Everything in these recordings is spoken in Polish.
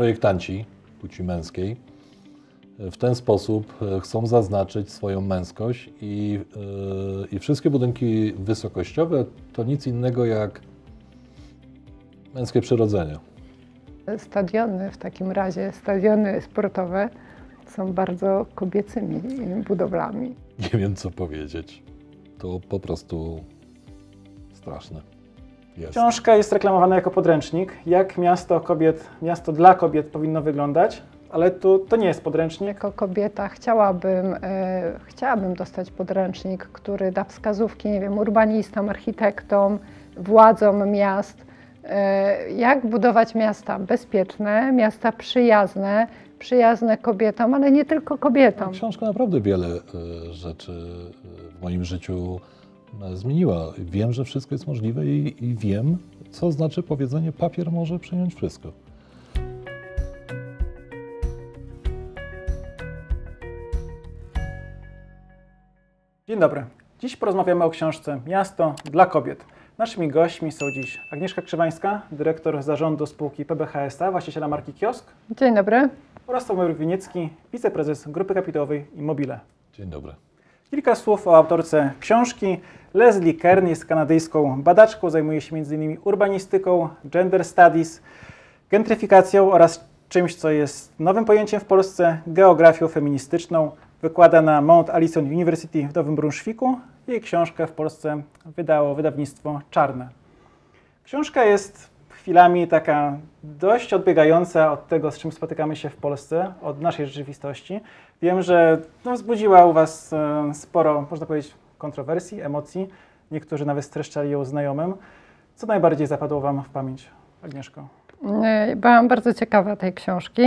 projektanci płci męskiej w ten sposób chcą zaznaczyć swoją męskość i, i wszystkie budynki wysokościowe to nic innego jak męskie przyrodzenie. Stadiony w takim razie, stadiony sportowe są bardzo kobiecymi budowlami. Nie wiem co powiedzieć. To po prostu straszne. Jest. Książka jest reklamowana jako podręcznik, jak miasto kobiet, miasto dla kobiet powinno wyglądać, ale to, to nie jest podręcznik. Jako kobieta chciałabym, e, chciałabym dostać podręcznik, który da wskazówki, nie wiem, urbanistom, architektom, władzom miast, e, jak budować miasta bezpieczne, miasta przyjazne, przyjazne kobietom, ale nie tylko kobietom. Książka naprawdę wiele e, rzeczy e, w moim życiu e, zmieniła. Wiem, że wszystko jest możliwe i, i wiem, co znaczy powiedzenie papier może przyjąć wszystko. Dzień dobry. Dziś porozmawiamy o książce Miasto dla kobiet. Naszymi gośćmi są dziś Agnieszka Krzywańska, dyrektor zarządu spółki PBHSA, właściciela marki Kiosk. Dzień dobry. Oraz Sławomir Winiecki, wiceprezes Grupy Kapitałowej Immobile. Dzień dobry. Kilka słów o autorce książki. Leslie Kern jest kanadyjską badaczką, zajmuje się m.in. urbanistyką, gender studies, gentryfikacją oraz czymś, co jest nowym pojęciem w Polsce, geografią feministyczną. Wykłada na Mount Allison University w Nowym Brunswicku. Jej książkę w Polsce wydało wydawnictwo Czarne. Książka jest chwilami taka dość odbiegająca od tego, z czym spotykamy się w Polsce, od naszej rzeczywistości. Wiem, że no, wzbudziła u Was e, sporo, można powiedzieć, kontrowersji, emocji. Niektórzy nawet streszczali ją znajomym. Co najbardziej zapadło Wam w pamięć, Agnieszko? E, byłam bardzo ciekawa tej książki,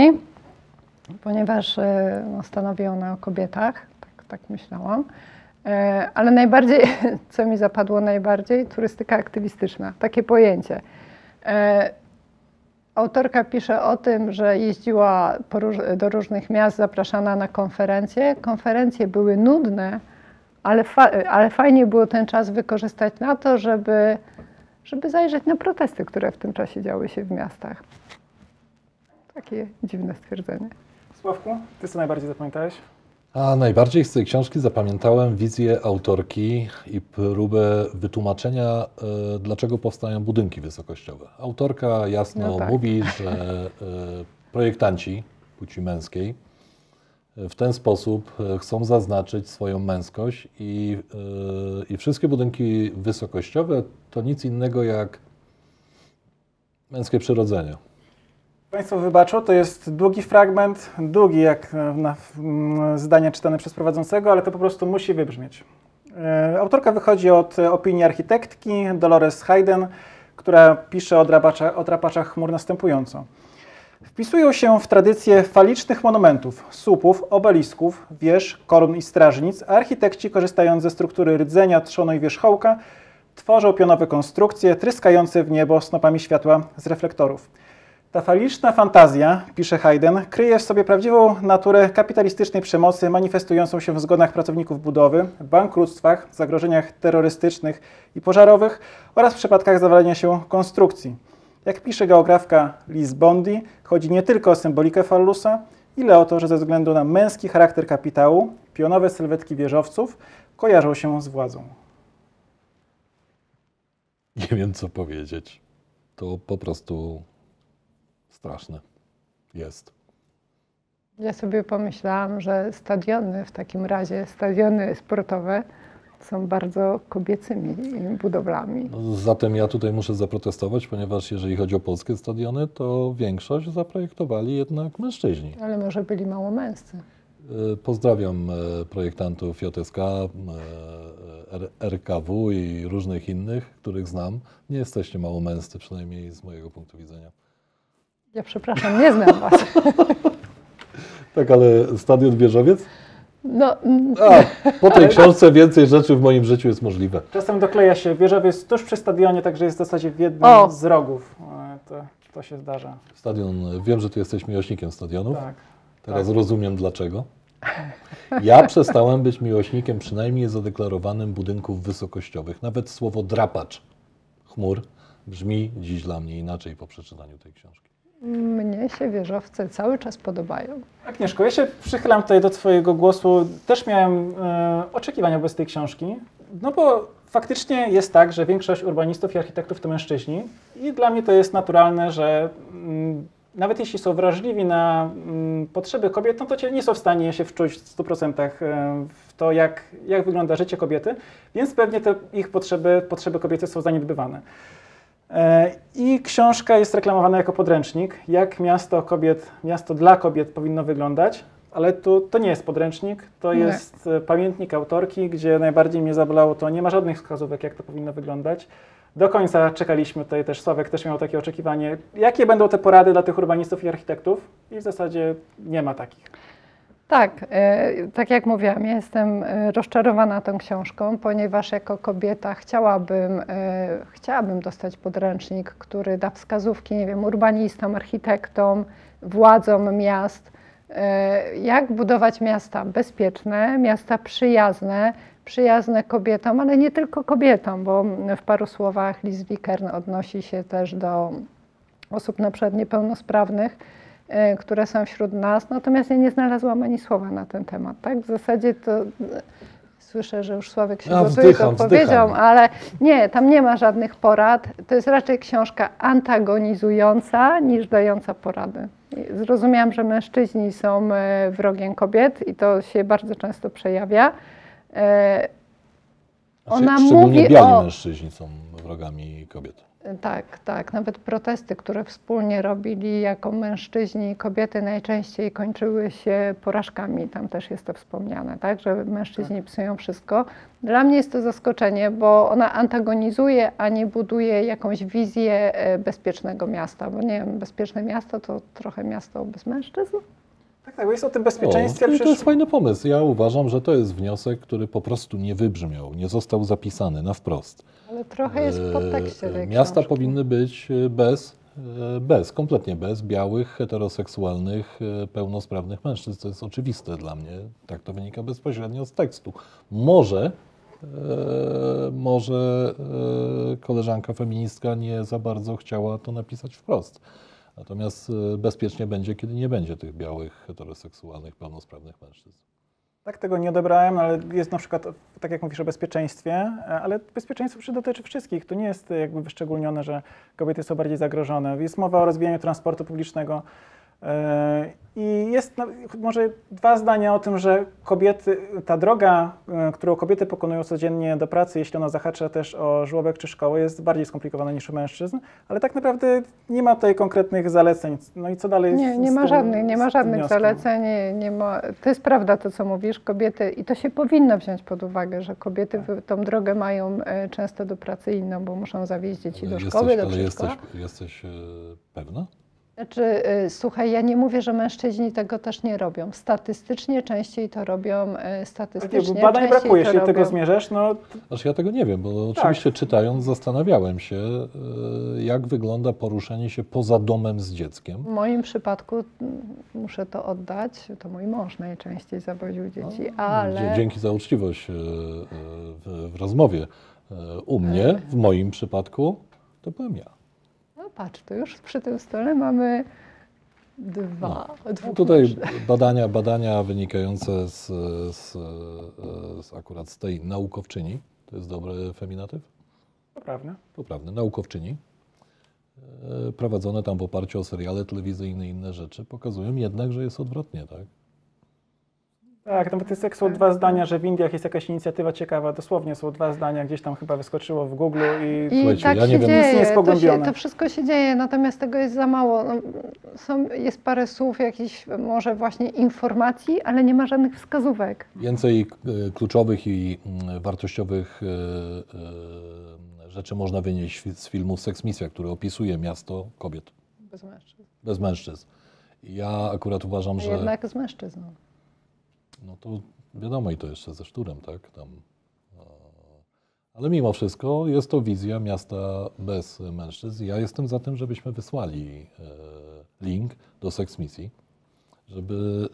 ponieważ e, no, stanowi ona o kobietach, tak, tak myślałam. Ale najbardziej, co mi zapadło najbardziej, turystyka aktywistyczna, takie pojęcie. Autorka pisze o tym, że jeździła do różnych miast zapraszana na konferencje. Konferencje były nudne, ale, fa ale fajnie było ten czas wykorzystać na to, żeby, żeby zajrzeć na protesty, które w tym czasie działy się w miastach. Takie dziwne stwierdzenie. Sławku, ty co najbardziej zapamiętałeś? A najbardziej z tej książki zapamiętałem wizję autorki i próbę wytłumaczenia, e, dlaczego powstają budynki wysokościowe. Autorka jasno no tak. mówi, że e, projektanci płci męskiej e, w ten sposób chcą zaznaczyć swoją męskość i, i wszystkie budynki wysokościowe to nic innego jak męskie przyrodzenie. Państwo wybaczą, to jest długi fragment, długi jak na zdania czytane przez prowadzącego, ale to po prostu musi wybrzmieć. E, autorka wychodzi od opinii architektki Dolores Hayden, która pisze o, drapaczach, o drapaczach chmur następująco. Wpisują się w tradycję falicznych monumentów, słupów, obelisków, wież, korun i strażnic, a architekci korzystając ze struktury rdzenia, trzonu i wierzchołka tworzą pionowe konstrukcje tryskające w niebo snopami światła z reflektorów. Ta faliczna fantazja, pisze Hayden, kryje w sobie prawdziwą naturę kapitalistycznej przemocy manifestującą się w zgonach pracowników budowy, bankructwach, zagrożeniach terrorystycznych i pożarowych oraz w przypadkach zawalenia się konstrukcji. Jak pisze geografka Liz Bondi, chodzi nie tylko o symbolikę fallusa, ile o to, że ze względu na męski charakter kapitału, pionowe sylwetki wieżowców kojarzą się z władzą. Nie wiem, co powiedzieć. To po prostu straszne jest. Ja sobie pomyślałam, że stadiony w takim razie, stadiony sportowe są bardzo kobiecymi budowlami. No, zatem ja tutaj muszę zaprotestować, ponieważ jeżeli chodzi o polskie stadiony, to większość zaprojektowali jednak mężczyźni. Ale może byli mało męscy. E, pozdrawiam e, projektantów JSK, e, RKW i różnych innych, których znam. Nie jesteście mało męscy, przynajmniej z mojego punktu widzenia. Ja przepraszam, nie znam Was. tak, ale stadion Wieżowiec? No, A, po tej książce więcej rzeczy w moim życiu jest możliwe. Czasem dokleja się wieżowiec tuż przy stadionie, także jest w zasadzie w jednym o. z rogów. E, to, to się zdarza. Stadion, wiem, że ty jesteś miłośnikiem stadionów. Tak. Teraz tak. rozumiem dlaczego. Ja przestałem być miłośnikiem przynajmniej zadeklarowanym budynków wysokościowych. Nawet słowo drapacz chmur brzmi dziś dla mnie inaczej po przeczytaniu tej książki. Mnie się wieżowce cały czas podobają. Agnieszko, ja się przychylam tutaj do Twojego głosu. Też miałem e, oczekiwania wobec tej książki, no bo faktycznie jest tak, że większość urbanistów i architektów to mężczyźni i dla mnie to jest naturalne, że mm, nawet jeśli są wrażliwi na mm, potrzeby kobiet, no to nie są w stanie się wczuć w 100% e, w to, jak, jak wygląda życie kobiety, więc pewnie te ich potrzeby, potrzeby kobiety są zaniedbywane. E, I książka jest reklamowana jako podręcznik, jak miasto kobiet, miasto dla kobiet powinno wyglądać, ale tu, to nie jest podręcznik, to nie. jest e, pamiętnik autorki, gdzie najbardziej mnie zabolało to, nie ma żadnych wskazówek, jak to powinno wyglądać. Do końca czekaliśmy, tutaj też Sławek też miał takie oczekiwanie, jakie będą te porady dla tych urbanistów i architektów i w zasadzie nie ma takich. Tak, e, tak jak mówiłam, jestem e, rozczarowana tą książką, ponieważ jako kobieta chciałabym, e, chciałabym dostać podręcznik, który da wskazówki, nie wiem, urbanistom, architektom, władzom miast, jak budować miasta bezpieczne, miasta przyjazne, przyjazne kobietom, ale nie tylko kobietom, bo w paru słowach Liz Wickern odnosi się też do osób na przykład niepełnosprawnych, które są wśród nas, natomiast ja nie znalazłam ani słowa na ten temat. Tak? W zasadzie to e, słyszę, że już Sławek się ja gotuje, to powiedział, ale nie, tam nie ma żadnych porad. To jest raczej książka antagonizująca niż dająca porady. Zrozumiałam, że mężczyźni są e, wrogiem kobiet i to się bardzo często przejawia. Znaczy, Ona mówi biali o... mężczyźni są wrogami kobiet. Tak, tak. Nawet protesty, które wspólnie robili jako mężczyźni i kobiety najczęściej kończyły się porażkami. Tam też jest to wspomniane, tak, że mężczyźni tak. psują wszystko. Dla mnie jest to zaskoczenie, bo ona antagonizuje, a nie buduje jakąś wizję e, bezpiecznego miasta. Bo nie wiem, bezpieczne miasto to trochę miasto bez mężczyzn. Tak, tak, bo jest o tym bezpieczeństwie. O, to, to jest fajny pomysł. Ja uważam, że to jest wniosek, który po prostu nie wybrzmiał, nie został zapisany na wprost. Ale trochę jest w podtekście tej Miasta książki. powinny być e, bez, e, bez, kompletnie bez białych, heteroseksualnych, e, pełnosprawnych mężczyzn. To jest oczywiste dla mnie. Tak to wynika bezpośrednio z tekstu. Może, może koleżanka feministka nie za bardzo chciała to napisać wprost. Natomiast bezpiecznie będzie, kiedy nie będzie tych białych, heteroseksualnych, pełnosprawnych mężczyzn. Tak tego nie odebrałem, ale jest na przykład, tak jak mówisz o bezpieczeństwie, ale bezpieczeństwo dotyczy wszystkich. To nie jest jakby wyszczególnione, że kobiety są bardziej zagrożone. Jest mowa o rozwijaniu transportu publicznego E, I jest może dwa zdania o tym, że kobiety, ta droga, e, którą kobiety pokonują codziennie do pracy, jeśli ona zahacza też o żłobek czy szkołę, jest bardziej skomplikowana niż u mężczyzn, ale tak naprawdę nie ma tutaj konkretnych zaleceń. No i co dalej? Nie, nie ma żadnych, nie ma żadnych zaleceń. Nie, nie ma, to jest prawda to, co mówisz, kobiety, i to się powinno wziąć pod uwagę, że kobiety tak. tą drogę mają e, często do pracy inną, bo muszą zawieźć dzieci do szkoły, jesteś, do przedszkola. Ale jesteś, jesteś pewna? Znaczy, y, słuchaj, ja nie mówię, że mężczyźni tego też nie robią. Statystycznie częściej to robią, y, statystycznie Badań częściej brakuje, jeśli tego zmierzasz. No... Znaczy ja tego nie wiem, bo tak. oczywiście czytając zastanawiałem się, y, jak wygląda poruszanie się poza domem z dzieckiem. W moim przypadku, mm, muszę to oddać, to mój mąż najczęściej zawoził dzieci, no, ale... Dzięki za uczciwość w, w rozmowie. U mnie, w moim przypadku, to byłem ja patrz, to już przy tym stole mamy dwa. No, tutaj badania, badania wynikające z, z, z, akurat z tej naukowczyni, to jest dobry feminatyw? Poprawny. Poprawny, naukowczyni. E, prowadzone tam w oparciu o seriale telewizyjne i inne rzeczy pokazują jednak, że jest odwrotnie, tak? Tak, no bo to jest jak są dwa zdania, że w Indiach jest jakaś inicjatywa ciekawa, dosłownie są dwa zdania, gdzieś tam chyba wyskoczyło w Google i, I tak ja się nie dzieje, jest to, się, to, wszystko się dzieje, natomiast tego jest za mało. No, są, jest parę słów, jakichś może właśnie informacji, ale nie ma żadnych wskazówek. Więcej e, kluczowych i mm, wartościowych e, e, rzeczy można wynieść z filmu Seks Misja, który opisuje miasto kobiet. Bez mężczyzn. Bez mężczyzn. Ja akurat uważam, że... Jednak z mężczyzną no to wiadomo i to jeszcze ze szturem, tak? Tam, ale mimo wszystko jest to wizja miasta bez mężczyzn. Ja jestem za tym, żebyśmy wysłali e, link do Sex Misji, żeby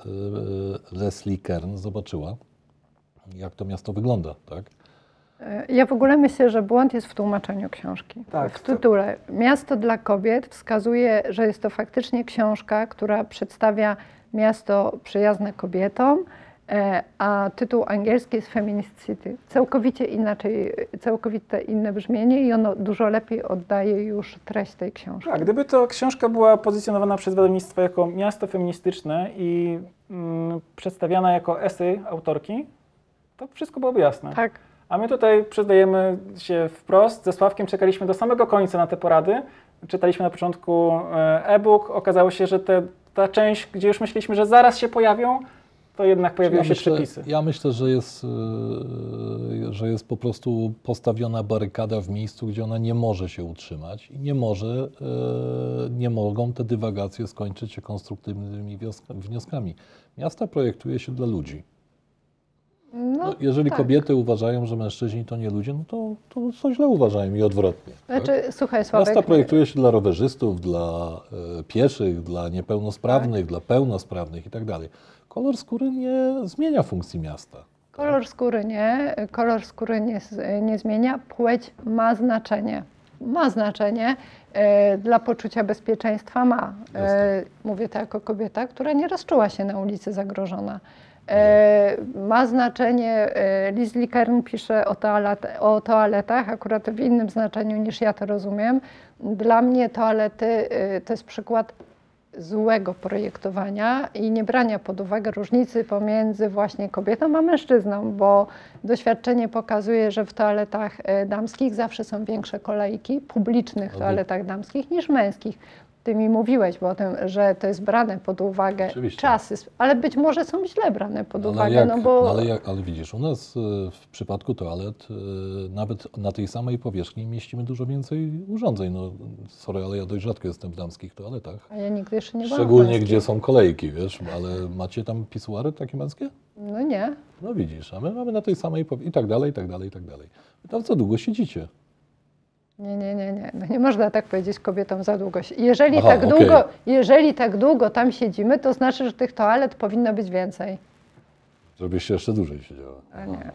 e, Leslie Kern zobaczyła, jak to miasto wygląda, tak? E, ja w ogóle myślę, że błąd jest w tłumaczeniu książki. Tak, w tytule Miasto dla kobiet wskazuje, że jest to faktycznie książka, która przedstawia miasto przyjazne kobietom, e, a tytuł angielski jest Feminist City. Całkowicie inaczej, całkowite inne brzmienie i ono dużo lepiej oddaje już treść tej książki. Tak, gdyby to książka była pozycjonowana przez wydawnictwo jako miasto feministyczne i mm, przedstawiana jako esej autorki, to wszystko byłoby jasne. Tak. A my tutaj przyznajemy się wprost, ze Sławkiem czekaliśmy do samego końca na te porady. Czytaliśmy na początku e, e-book, okazało się, że te, ta część, gdzie już myśleliśmy, że zaraz się pojawią, to jednak pojawiły ja się myślę, przepisy. Ja myślę, że jest, e, że jest po prostu postawiona barykada w miejscu, gdzie ona nie może się utrzymać i nie może, e, nie mogą te dywagacje skończyć się konstruktywnymi wnioskami. Miasta projektuje się dla ludzi. No, no, jeżeli tak. kobiety uważają, że mężczyźni to nie ludzie, no to, to, to źle uważają i odwrotnie. Znaczy, tak? słuchaj, Sławek... Miasta projektuje się dla rowerzystów, dla e, pieszych, dla niepełnosprawnych, tak. dla pełnosprawnych i tak dalej. Kolor skóry nie zmienia funkcji miasta. Kolor skóry nie, kolor skóry nie, nie zmienia, płeć ma znaczenie. Ma znaczenie, e, dla poczucia bezpieczeństwa ma. E, mówię to jako kobieta, która nieraz czuła się na ulicy zagrożona. E, ma znaczenie, e, Liz Likern pisze o, toalet, o toaletach, akurat w innym znaczeniu niż ja to rozumiem. Dla mnie toalety e, to jest przykład złego projektowania i nie brania pod uwagę różnicy pomiędzy właśnie kobietą a mężczyzną, bo doświadczenie pokazuje, że w toaletach damskich zawsze są większe kolejki, publicznych toaletach damskich niż męskich. Ty mi mówiłeś o tym, że to jest brane pod uwagę Oczywiście. czasy, ale być może są źle brane pod ale uwagę. Jak, no bo... No ale, jak, ale widzisz, u nas e, w przypadku toalet e, nawet na tej samej powierzchni mieścimy dużo więcej urządzeń. No, sorry, ale ja dość rzadko jestem w damskich toaletach. A ja nigdy jeszcze nie byłam Szczególnie gdzie są kolejki, wiesz, ale macie tam pisuary takie męskie? No nie. No widzisz, a my mamy na tej samej i tak dalej, i tak dalej, i tak dalej. Tam co długo siedzicie? Nie, nie, nie, nie. No nie można tak powiedzieć kobietom za długo. Jeżeli, Aha, tak okay. długo, jeżeli tak długo tam siedzimy, to znaczy, że tych toalet powinno być więcej. Żebyś się jeszcze dłużej siedziała. A nie.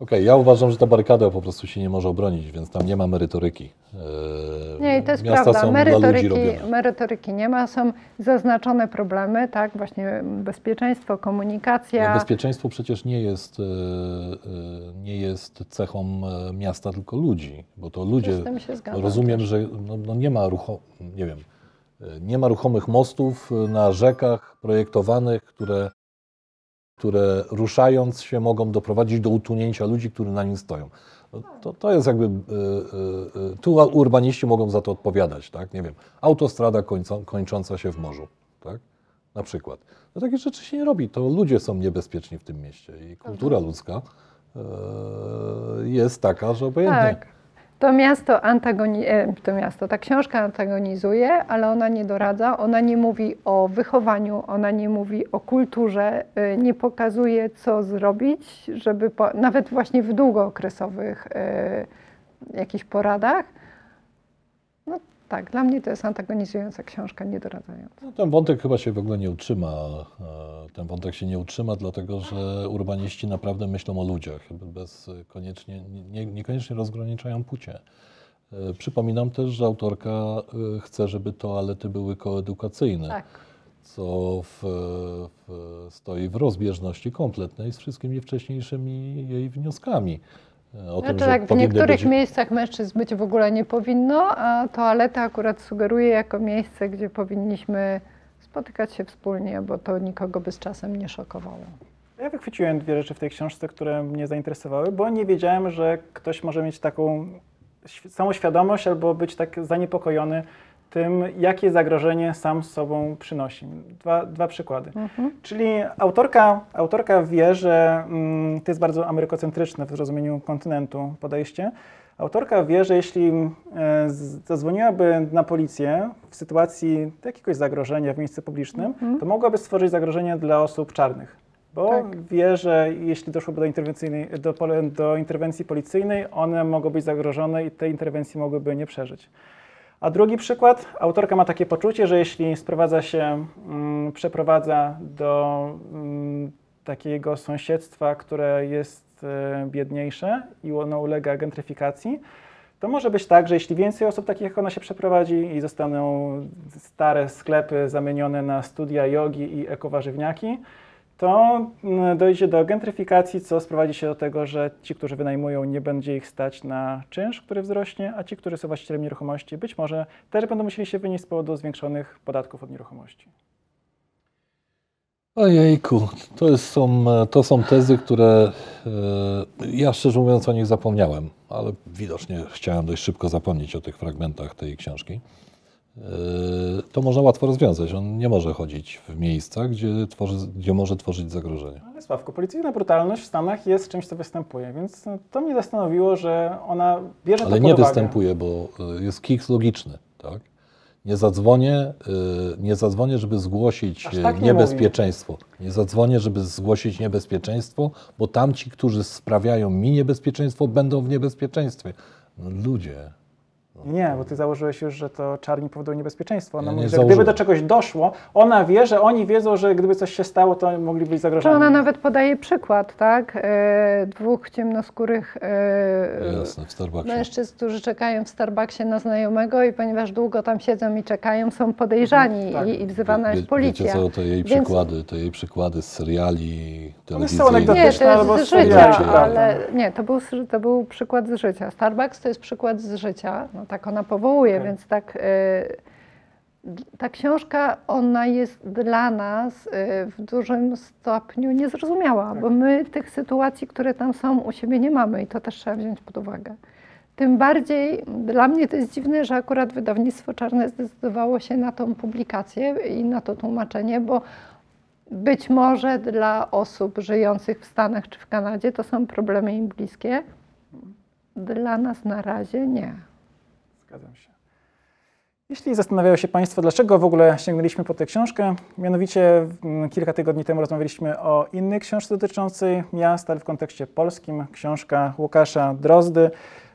Okej, okay, ja uważam, że ta barykada po prostu się nie może obronić, więc tam nie ma merytoryki. Eee, nie, i to jest Miasta prawda. Merytoryki, merytoryki nie ma, są zaznaczone problemy, tak, właśnie bezpieczeństwo, komunikacja. No, bezpieczeństwo przecież nie jest, e, e, nie jest cechą e, miasta, tylko ludzi, bo to ludzie, rozumiem, że no, no nie ma rucho, nie wiem, nie ma ruchomych mostów na rzekach projektowanych, które które ruszając się mogą doprowadzić do utonięcia ludzi, którzy na nim stoją. No, to, to jest jakby, y, y, y, tu urbaniści mogą za to odpowiadać, tak? Nie wiem, autostrada końca, kończąca się w morzu, tak? Na przykład. No takie rzeczy się nie robi, to ludzie są niebezpieczni w tym mieście i kultura ludzka jest taka, że obojętnie. Tak. To miasto antagoni- e, to miasto, ta książka antagonizuje, ale ona nie doradza, ona nie mówi o wychowaniu, ona nie mówi o kulturze, e, nie pokazuje, co zrobić, żeby po, nawet właśnie w długookresowych e, jakichś poradach. Tak, dla mnie to jest antagonizująca książka, nie doradzająca. No, ten wątek chyba się w ogóle nie utrzyma. Ten wątek się nie utrzyma, dlatego że urbaniści naprawdę myślą o ludziach, bez koniecznie, nie, niekoniecznie rozgraniczają płcie. E, przypominam też, że autorka e, chce, żeby toalety były koedukacyjne. Tak. Co w, w, stoi w rozbieżności kompletnej z wszystkimi wcześniejszymi jej wnioskami. O znaczy, tym, tak, w niektórych być... miejscach mężczyzn być w ogóle nie powinno, a toaleta akurat sugeruje jako miejsce, gdzie powinniśmy spotykać się wspólnie, bo to nikogo by z czasem nie szokowało. Ja wychwyciłem dwie rzeczy w tej książce, które mnie zainteresowały, bo nie wiedziałem, że ktoś może mieć taką samoświadomość albo być tak zaniepokojony tym, jakie zagrożenie sam z sobą przynosi. Dwa, dwa przykłady. Mhm. Czyli autorka, autorka wie, że mm, to jest bardzo amerykocentryczne w zrozumieniu kontynentu podejście. Autorka wie, że jeśli e, zadzwoniłaby na policję w sytuacji jakiegoś zagrożenia w miejscu publicznym, mhm. to mogłaby stworzyć zagrożenie dla osób czarnych. Bo tak. wie, że jeśli doszłoby do, interwencyjnej, do, do interwencji policyjnej, one mogą być zagrożone i te interwencje mogłyby nie przeżyć. A drugi przykład, autorka ma takie poczucie, że jeśli sprowadza się, mm, przeprowadza do mm, takiego sąsiedztwa, które jest e, biedniejsze i ono ulega gentryfikacji, to może być tak, że jeśli więcej osób takich jak ona się przeprowadzi i zostaną stare sklepy zamienione na studia jogi i ekowarzywniaki, to mm, dojdzie do gentryfikacji, co sprowadzi się do tego, że ci, którzy wynajmują, nie będzie ich stać na czynsz, który wzrośnie, a ci, którzy są właścicielami nieruchomości, być może też będą musieli się wynieść z powodu zwiększonych podatków od nieruchomości. Ojejku, to, jest, są, to są tezy, które e, ja szczerze mówiąc o nich zapomniałem, ale widocznie chciałem dość szybko zapomnieć o tych fragmentach tej książki. E, to można łatwo rozwiązać. On nie może chodzić w miejscach, gdzie, tworzy, gdzie może tworzyć zagrożenie. Ale Sławku, policyjna brutalność w Stanach jest czymś, co występuje, więc to mnie zastanowiło, że ona bierze Ale to nie pod uwagę. występuje, bo e, jest kiks logiczny, tak? Nie zadzwonię, y, nie zadzwonię, żeby zgłosić Aż tak y, nie niebezpieczeństwo. Nie zadzwonię, żeby zgłosić niebezpieczeństwo, bo tamci, którzy sprawiają mi niebezpieczeństwo, będą w niebezpieczeństwie. No, ludzie. Nie, bo ty założyłeś już, że to czarni powodują niebezpieczeństwo. Ona Ja mówi, nie że gdyby założyłem. do czegoś doszło, ona wie, że oni wiedzą, że gdyby coś się stało, to mogliby być Czy zagrożeni. ona nawet podaje przykład, tak? E, dwóch ciemnoskórych e, Jasne, mężczyzn, którzy czekają w Starbucksie na znajomego i ponieważ długo tam siedzą i czekają, są podejrzani tak. i, i wzywana Wie- jest policja. Wiecie co, to jej Więc- przykłady, to jej przykłady z seriali, telewizji. są anegdotyczne. Nie, to albo jest z z życia, seriali, ale nie, to był, to był przykład z życia. Starbucks to jest przykład z życia, no tak ona powołuje, Okej. więc tak... y, ta książka, ona jest dla nas y, w dużym stopniu niezrozumiała, Tak. bo my tych sytuacji, które tam są, u siebie nie mamy i to też trzeba wziąć pod uwagę. Tym bardziej dla mnie to jest dziwne, że akurat wydawnictwo Czarne zdecydowało się na tą publikację i na to tłumaczenie, bo być może dla osób żyjących w Stanach czy w Kanadzie to są problemy im bliskie. Dla nas na razie nie. Zgadzam się. Jeśli zastanawiają się Państwo, dlaczego w ogóle sięgnęliśmy po tę książkę, mianowicie mm, kilka tygodni temu rozmawialiśmy o innej książce dotyczącej miast, ale w kontekście polskim. Książka Łukasza Drozdy,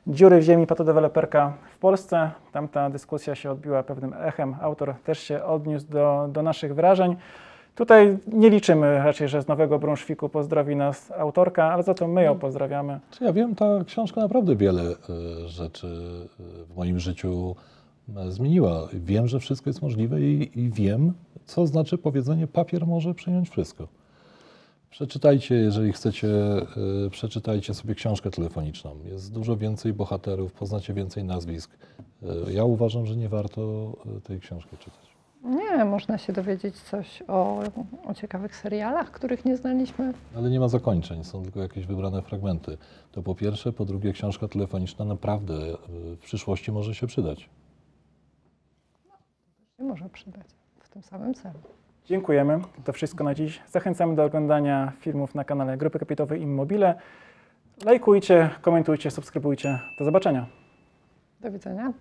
Dziury w ziemi, patodeweloperka w Polsce. Tamta dyskusja się odbiła pewnym echem. Autor też się odniósł do, do naszych wrażeń. Tutaj nie liczymy raczej, że z Nowego Brunszwiku pozdrowi nas autorka, ale za to my ją pozdrawiamy. Czy ja wiem, ta książka naprawdę wiele e, rzeczy e, w moim życiu zmieniła. Wiem, że wszystko jest możliwe i, i wiem, co znaczy powiedzenie papier może przyjąć wszystko. Przeczytajcie, jeżeli chcecie, e, przeczytajcie sobie książkę telefoniczną. Jest dużo więcej bohaterów, poznacie więcej nazwisk. Ja uważam, że nie warto tej książki czytać. Nie, można się dowiedzieć coś o, o ciekawych serialach, których nie znaliśmy. Ale nie ma zakończeń, są tylko jakieś wybrane fragmenty. To po pierwsze, po drugie, książka telefoniczna naprawdę e, w przyszłości może się przydać. się może przydać w tym samym celu. Dziękujemy. To wszystko na dziś. Zachęcamy do oglądania filmów na kanale Grupy Kapitałowej Immobile. Lajkujcie, komentujcie, subskrybujcie. Do zobaczenia. Do widzenia.